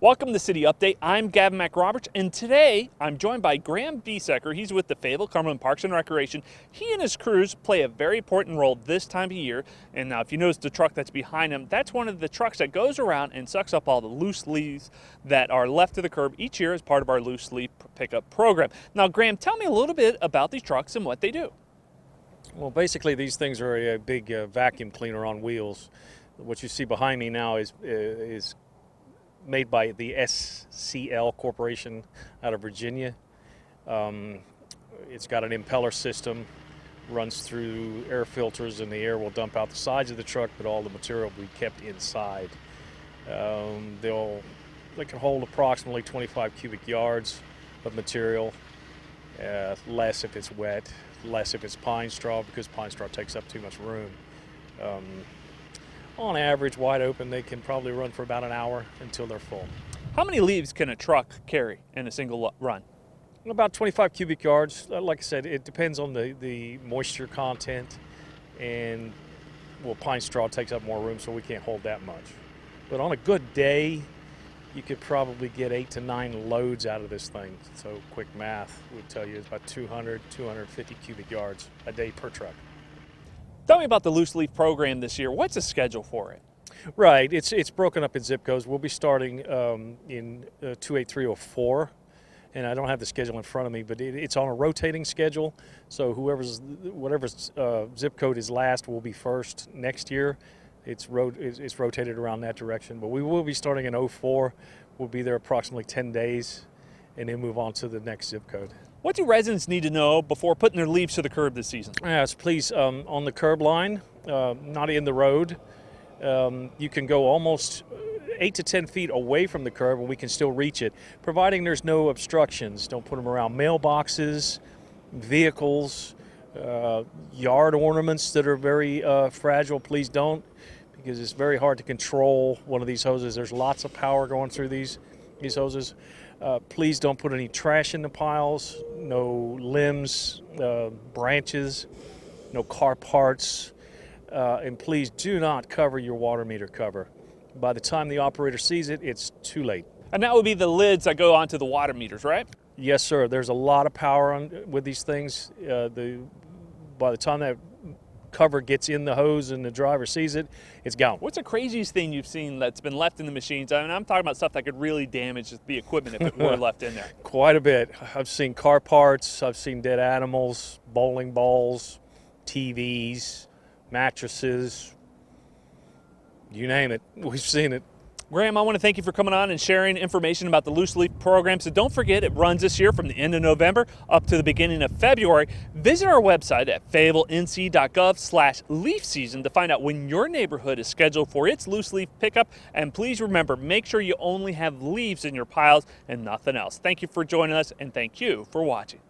Welcome to City Update. I'm Gavin McRoberts, and today I'm joined by Graham Biesecker. He's with the Fayetteville Cumberland Parks and Recreation. He and his crews play a very important role this time of year. And now, if you notice the truck that's behind him, that's one of the trucks that goes around and sucks up all the loose leaves that are left to the curb each year as part of our loose leaf pickup program. Now, Graham, tell me a little bit about these trucks and what they do. Well, basically, these things are a, big uh, vacuum cleaner on wheels. What you see behind me now is uh, is made by the SCL Corporation out of Virginia. Um, it's got an impeller system, runs through air filters, and the air will dump out the sides of the truck, but all the material will be kept inside. Um, they'll they can hold approximately 25 cubic yards of material, uh, less if it's wet, less if it's pine straw because pine straw takes up too much room. Um, on average, wide open, they can probably run for about an hour until they're full. How many leaves can a truck carry in a single run? About 25 cubic yards. Uh, like I said, it depends on the, the moisture content, and well, pine straw takes up more room, so we can't hold that much. But on a good day, you could probably get eight to nine loads out of this thing. So quick math would tell you it's about 200, 250 cubic yards a day per truck. Tell me about the loose leaf program this year. What's the schedule for it? Right, it's it's broken up in zip codes. We'll be starting um, in uh, 28304, and I don't have the schedule in front of me, but it, it's on a rotating schedule. So whoever's whatever's uh, zip code is last will be first next year. It's, ro- it's, it's rotated around that direction, but we will be starting in 04. We'll be there approximately 10 days, and then move on to the next zip code. What do residents need to know before putting their leaves to the curb this season? Yes, please, um, on the curb line, uh, not in the road. Um, you can go almost eight to 10 feet away from the curb and we can still reach it, providing there's no obstructions. Don't put them around mailboxes, vehicles, uh, yard ornaments that are very uh, fragile. Please don't, because it's very hard to control one of these hoses. There's lots of power going through these, these hoses. Uh, please don't put any trash in the piles, no limbs, uh, branches, no car parts, uh, and please do not cover your water meter cover. By the time the operator sees it, it's too late. And that would be the lids that go onto the water meters, right? Yes, sir. There's a lot of power on, with these things. Uh, the by the time that cover gets in the hose and the driver sees it, it's gone. What's the craziest thing you've seen that's been left in the machines? I mean, I'm talking about stuff that could really damage the equipment if it were left in there. Quite a bit. I've seen car parts, I've seen dead animals, bowling balls, TVs, mattresses, you name it. We've seen it. Graham, I want to thank you for coming on and sharing information about the Loose Leaf program. So don't forget, it runs this year from the end of November up to the beginning of February. Visit our website at fayettevillenc.gov slash leaf season to find out when your neighborhood is scheduled for its loose leaf pickup. And please remember, make sure you only have leaves in your piles and nothing else. Thank you for joining us, and thank you for watching.